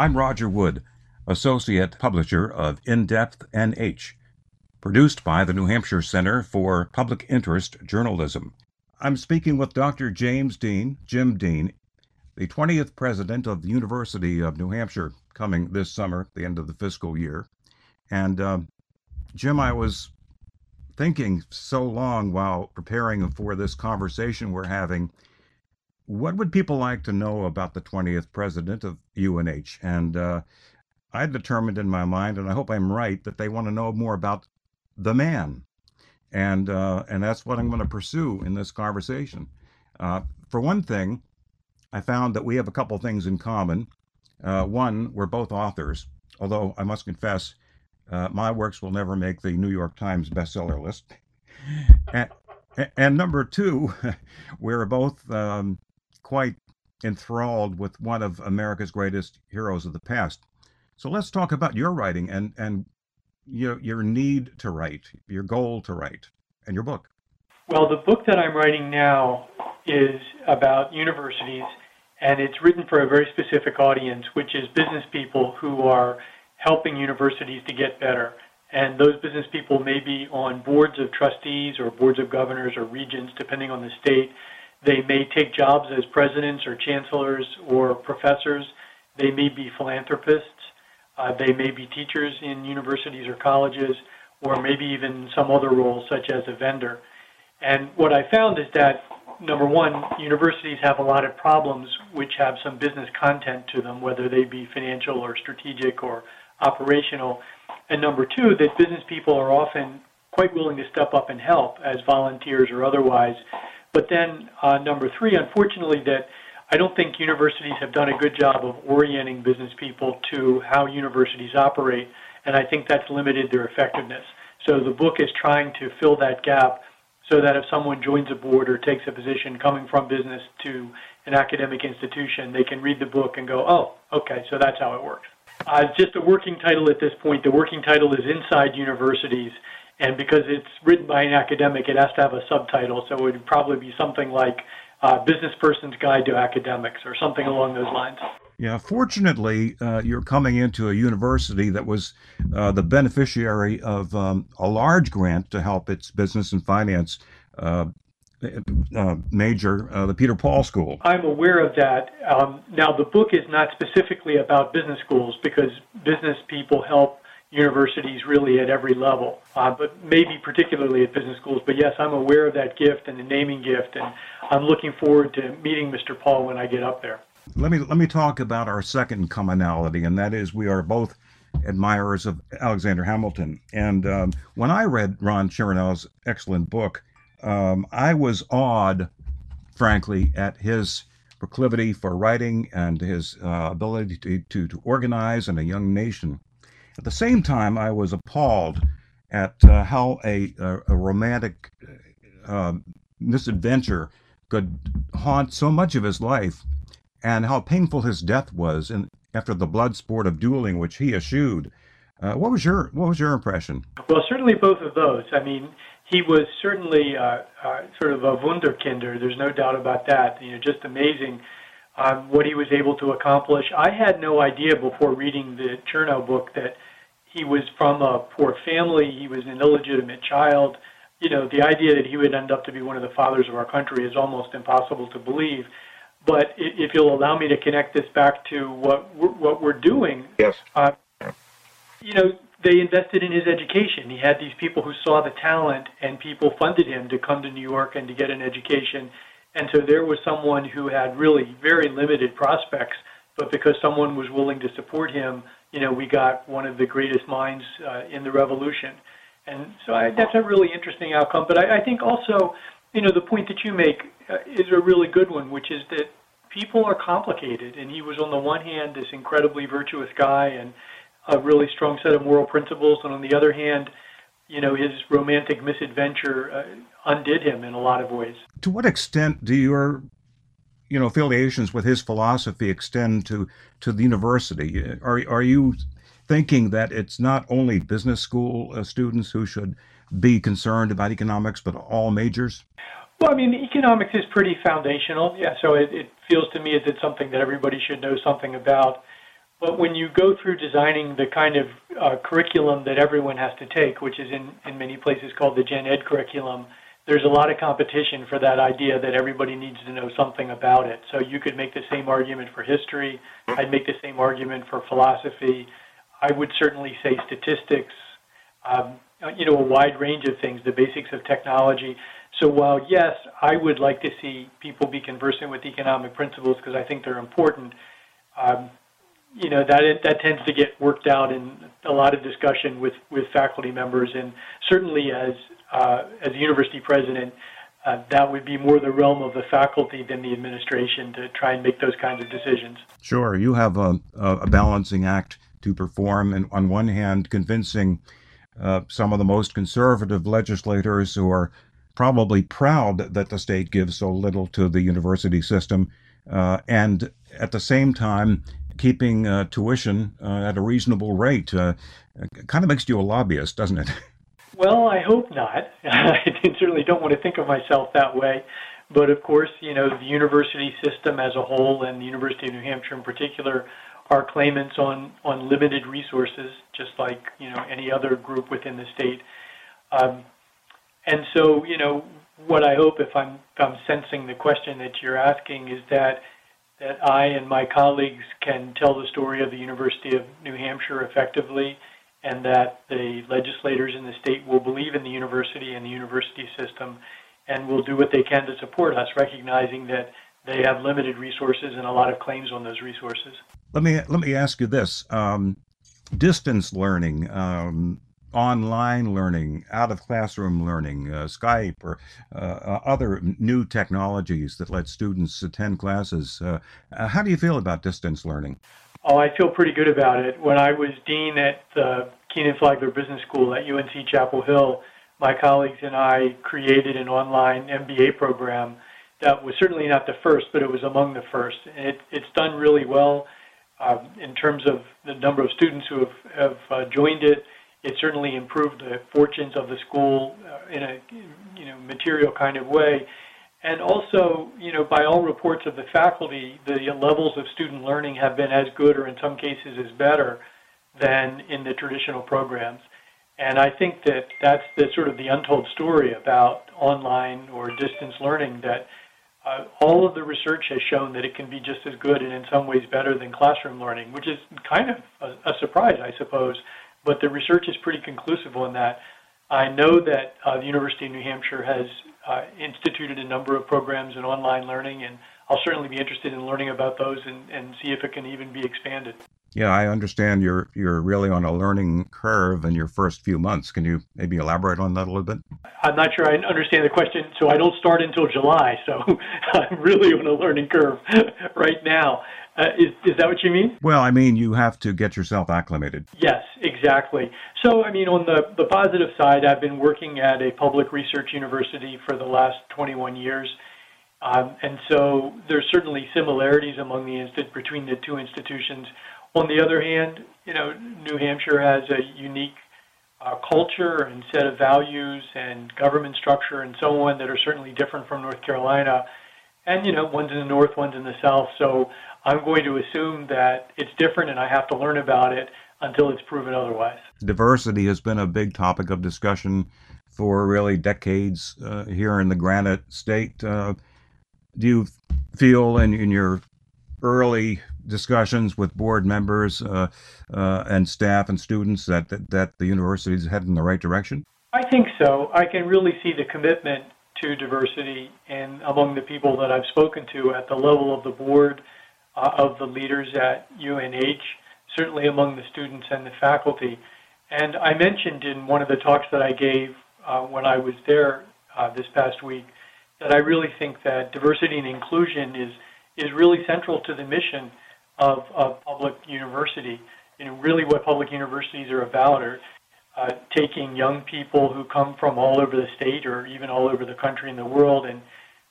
I'm Roger Wood, Associate Publisher of In Depth NH, produced by the New Hampshire Center for Public Interest Journalism. I'm speaking with Dr. James Dean, Jim Dean, the 20th president of the University of New Hampshire, coming this summer, the end of the fiscal year. And uh, Jim, I was thinking so long while preparing for this conversation we're having what would people like to know about the 20th president of UNH? And uh, I determined in my mind, and I hope I'm right, that they want to know more about the man. And, uh, and that's what I'm going to pursue in this conversation. Uh, for one thing, I found that we have a couple things in common. Uh, one, we're both authors, although I must confess, uh, my works will never make the New York Times bestseller list. And, and number two, we're both um, quite enthralled with one of America's greatest heroes of the past. So let's talk about your writing and and your your need to write, your goal to write, and your book. Well, the book that I'm writing now is about universities, and it's written for a very specific audience, which is business people who are helping universities to get better. And those business people may be on boards of trustees or boards of governors or regents, depending on the state. They may take jobs as presidents or chancellors or professors. They may be philanthropists. Uh, they may be teachers in universities or colleges, or maybe even some other role, such as a vendor. And what I found is that, number one, universities have a lot of problems which have some business content to them, whether they be financial or strategic or operational. And number two, that business people are often quite willing to step up and help as volunteers or otherwise but then uh, number three, unfortunately, that I don't think universities have done a good job of orienting business people to how universities operate, and I think that's limited their effectiveness. So the book is trying to fill that gap so that if someone joins a board or takes a position coming from business to an academic institution, they can read the book and go, oh, okay, so that's how it works. Uh, just a working title at this point. The working title is Inside Universities, and because it's written by an academic, it has to have a subtitle. So it would probably be something like uh, "Business Person's Guide to Academics" or something along those lines. Yeah, fortunately, uh, you're coming into a university that was uh, the beneficiary of um, a large grant to help its business and finance uh, uh major, uh, the Peter Paul School. I'm aware of that. Um, now, the book is not specifically about business schools because business people help universities really at every level, uh, but maybe particularly at business schools. But yes, I'm aware of that gift and the naming gift, and I'm looking forward to meeting Mr. Paul when I get up there. Let me let me talk about our second commonality, and that is we are both admirers of Alexander Hamilton. And um, when I read Ron Chernow's excellent book, um, I was awed, frankly, at his proclivity for writing and his uh, ability to, to, to organize in a young nation. At the same time, I was appalled at uh, how a, a, a romantic uh, misadventure could haunt so much of his life, and how painful his death was in, after the blood sport of dueling which he eschewed. Uh, what was your what was your impression? Well, certainly both of those. I mean, he was certainly uh, uh, sort of a wunderkinder. There's no doubt about that. You know, just amazing um, what he was able to accomplish. I had no idea before reading the Chernow book that he was from a poor family. He was an illegitimate child. You know, the idea that he would end up to be one of the fathers of our country is almost impossible to believe. But if you'll allow me to connect this back to what we're, what we're doing, yes, uh, you know, they invested in his education. He had these people who saw the talent, and people funded him to come to New York and to get an education. And so there was someone who had really very limited prospects, but because someone was willing to support him, you know, we got one of the greatest minds uh, in the revolution. And so I, that's a really interesting outcome. But I, I think also, you know, the point that you make uh, is a really good one, which is that people are complicated. And he was, on the one hand, this incredibly virtuous guy and a really strong set of moral principles. And on the other hand, you know, his romantic misadventure uh, undid him in a lot of ways. To what extent do your you know affiliations with his philosophy extend to to the university. Are are you thinking that it's not only business school uh, students who should be concerned about economics, but all majors? Well, I mean, economics is pretty foundational. Yeah, so it, it feels to me as it's something that everybody should know something about. But when you go through designing the kind of uh, curriculum that everyone has to take, which is in, in many places called the Gen Ed curriculum, there's a lot of competition for that idea that everybody needs to know something about it. So you could make the same argument for history. I'd make the same argument for philosophy. I would certainly say statistics, um, you know, a wide range of things, the basics of technology. So while yes, I would like to see people be conversant with economic principles because I think they're important. Um, you know that that tends to get worked out in a lot of discussion with with faculty members, and certainly as uh, as university president, uh, that would be more the realm of the faculty than the administration to try and make those kinds of decisions. Sure, you have a, a balancing act to perform, and on one hand, convincing uh, some of the most conservative legislators who are probably proud that the state gives so little to the university system, uh, and at the same time keeping uh, tuition uh, at a reasonable rate. Uh, kind of makes you a lobbyist, doesn't it? Well, I hope not. I certainly don't want to think of myself that way. But of course, you know, the university system as a whole and the University of New Hampshire in particular are claimants on, on limited resources, just like, you know, any other group within the state. Um, and so, you know, what I hope, if I'm, if I'm sensing the question that you're asking, is that that I and my colleagues can tell the story of the University of New Hampshire effectively, and that the legislators in the state will believe in the university and the university system and will do what they can to support us, recognizing that they have limited resources and a lot of claims on those resources. Let me let me ask you this: um, distance learning. Um, online learning, out of classroom learning, uh, Skype, or uh, uh, other new technologies that let students attend classes. Uh, uh, how do you feel about distance learning? Oh, I feel pretty good about it. When I was dean at the Kenan Flagler Business School at UNC Chapel Hill, my colleagues and I created an online MBA program that was certainly not the first, but it was among the first. And it, it's done really well um, in terms of the number of students who have, have uh, joined it it certainly improved the fortunes of the school uh, in a you know material kind of way. And also, you know, by all reports of the faculty, the levels of student learning have been as good, or in some cases, as better than in the traditional programs. And I think that that's the sort of the untold story about online or distance learning. That uh, all of the research has shown that it can be just as good and in some ways better than classroom learning, which is kind of a, a surprise, I suppose but the research is pretty conclusive on that. I know that uh, the University of New Hampshire has uh, instituted a number of programs in online learning, and I'll certainly be interested in learning about those and, and see if it can even be expanded. Yeah, I understand you're you're really on a learning curve in your first few months. Can you maybe elaborate on that a little bit? I'm not sure I understand the question. So I don't start until July, so I'm really on a learning curve right now. Uh, is, is that what you mean? Well, I mean, you have to get yourself acclimated. Yes, exactly. So, I mean, on the, the positive side, I've been working at a public research university for the last 21 years. Um, and so there's certainly similarities among the insti- between the two institutions. On the other hand, you know, New Hampshire has a unique uh, culture and set of values and government structure and so on that are certainly different from North Carolina. And, you know, one's in the north, one's in the south. So I'm going to assume that it's different and I have to learn about it until it's proven otherwise. Diversity has been a big topic of discussion for really decades uh, here in the Granite State. Uh, do you feel in, in your early discussions with board members uh, uh and staff and students that, that, that the university is heading in the right direction? I think so. I can really see the commitment to diversity and among the people that I've spoken to at the level of the board uh, of the leaders at UNH, certainly among the students and the faculty. And I mentioned in one of the talks that I gave uh, when I was there uh, this past week that I really think that diversity and inclusion is is really central to the mission of, of public university. You know, really what public universities are about are uh, taking young people who come from all over the state or even all over the country and the world and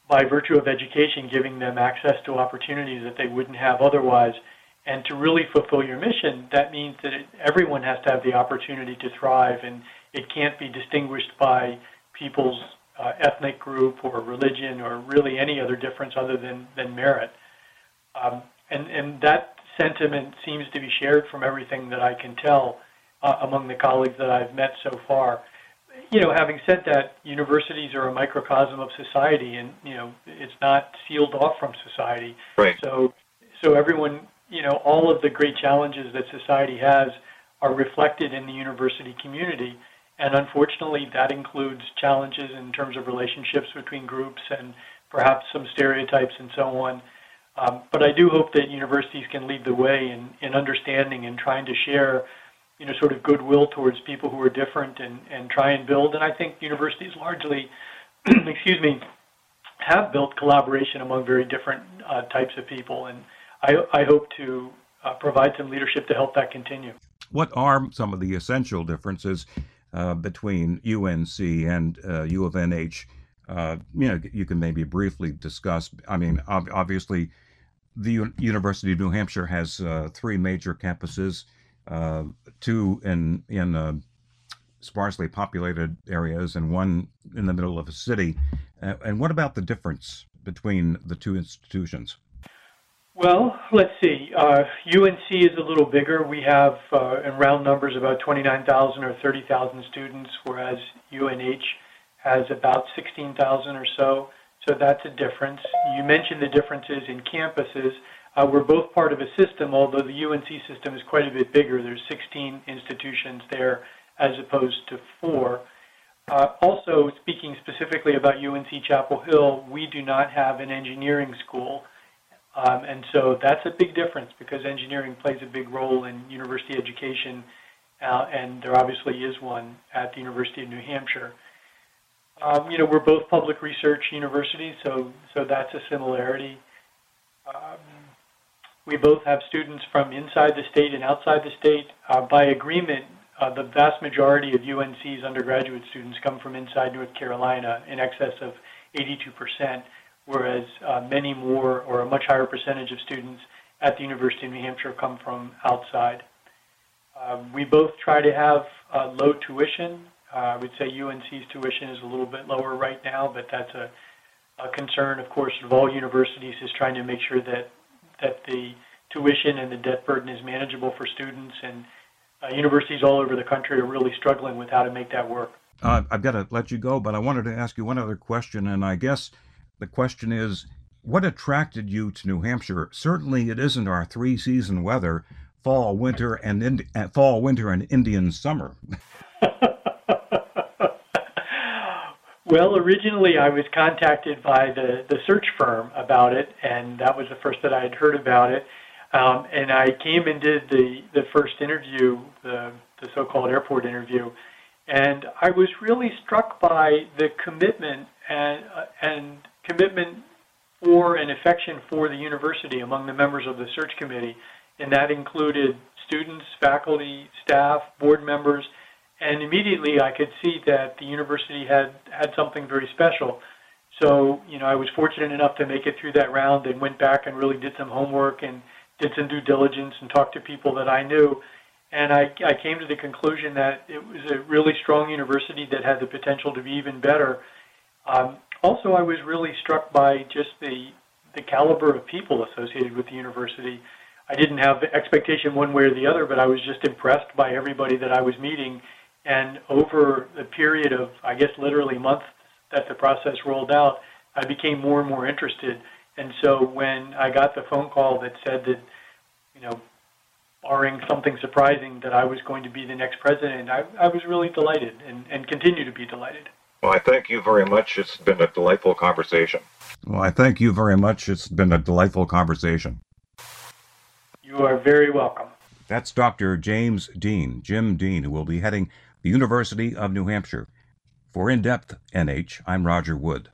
by virtue of education, giving them access to opportunities that they wouldn't have otherwise. And to really fulfill your mission, that means that it, everyone has to have the opportunity to thrive, and it can't be distinguished by people's uh, ethnic group or religion or really any other difference other than, than merit. Um, and, and that sentiment seems to be shared from everything that I can tell uh, among the colleagues that I've met so far. You know, having said that, universities are a microcosm of society, and you know, it's not sealed off from society. Right. So, so everyone, you know, all of the great challenges that society has are reflected in the university community. And unfortunately, that includes challenges in terms of relationships between groups and perhaps some stereotypes and so on. Um, but I do hope that universities can lead the way in, in understanding and trying to share, you know, sort of goodwill towards people who are different and, and try and build. And I think universities largely, excuse me, have built collaboration among very different uh, types of people. And I, I hope to uh, provide some leadership to help that continue. What are some of the essential differences uh, between UNC and uh, U of NH? Uh, you know, you can maybe briefly discuss. I mean, ob- obviously, the U- University of New Hampshire has uh, three major campuses, uh, two in in uh, sparsely populated areas and one in the middle of a city. and what about the difference between the two institutions? Well, let's see. Uh, UNC is a little bigger. We have, uh, in round numbers, about 29,000 or 30,000 students, whereas UNH has about 16,000 or so. So that's a difference. You mentioned the differences in campuses. Uh, we're both part of a system, although the UNC system is quite a bit bigger. There's 16 institutions there as opposed to four. Uh, also, speaking specifically about UNC Chapel Hill, we do not have an engineering school. Um, and so that's a big difference because engineering plays a big role in university education, uh, and there obviously is one at the University of New Hampshire. Um, you know, we're both public research universities, so so that's a similarity. We both have students from inside the state and outside the state. Uh, by agreement, uh, the vast majority of UNC's undergraduate students come from inside North Carolina, in excess of 82 percent whereas uh, many more or a much higher percentage of students at the University of New Hampshire come from outside. Uh, we both try to have uh, low tuition. Uh, I would say UNC's tuition is a little bit lower right now, but that's a, a concern, of course, of all universities is trying to make sure that that the tuition and the debt burden is manageable for students. And uh, universities all over the country are really struggling with how to make that work. Uh, I've got to let you go, but I wanted to ask you one other question, and I guess the question is, what attracted you to New Hampshire? Certainly, it isn't our three-season weather: fall, winter, and Indi- uh, fall, winter, and Indian summer. well, originally I was contacted by the the search firm about it, and that was the first that I had heard about it. Um, and I came and did the the first interview, the the so-called airport interview, and I was really struck by the commitment and uh, and commitment for and affection for the university among the members of the search committee, and that included students, faculty, staff, board members, and immediately I could see that the university had had something very special. So, you know, I was fortunate enough to make it through that round and went back and really did some homework and did some due diligence and talked to people that I knew. And I, I came to the conclusion that it was a really strong university that had the potential to be even better. Um, also, I was really struck by just the the caliber of people associated with the university. I didn't have expectation one way or the other, but I was just impressed by everybody that I was meeting. And over the period of, I guess, literally months that the process rolled out, I became more and more interested. And so when I got the phone call that said that, you know, barring something surprising, that I was going to be the next president, I, I was really delighted and, and continue to be delighted. Well, I thank you very much. It's been a delightful conversation. Well, I thank you very much. It's been a delightful conversation. You are very welcome. That's Dr. James Dean, Jim Dean, who will be heading the University of New Hampshire. For In Depth NH, I'm Roger Wood.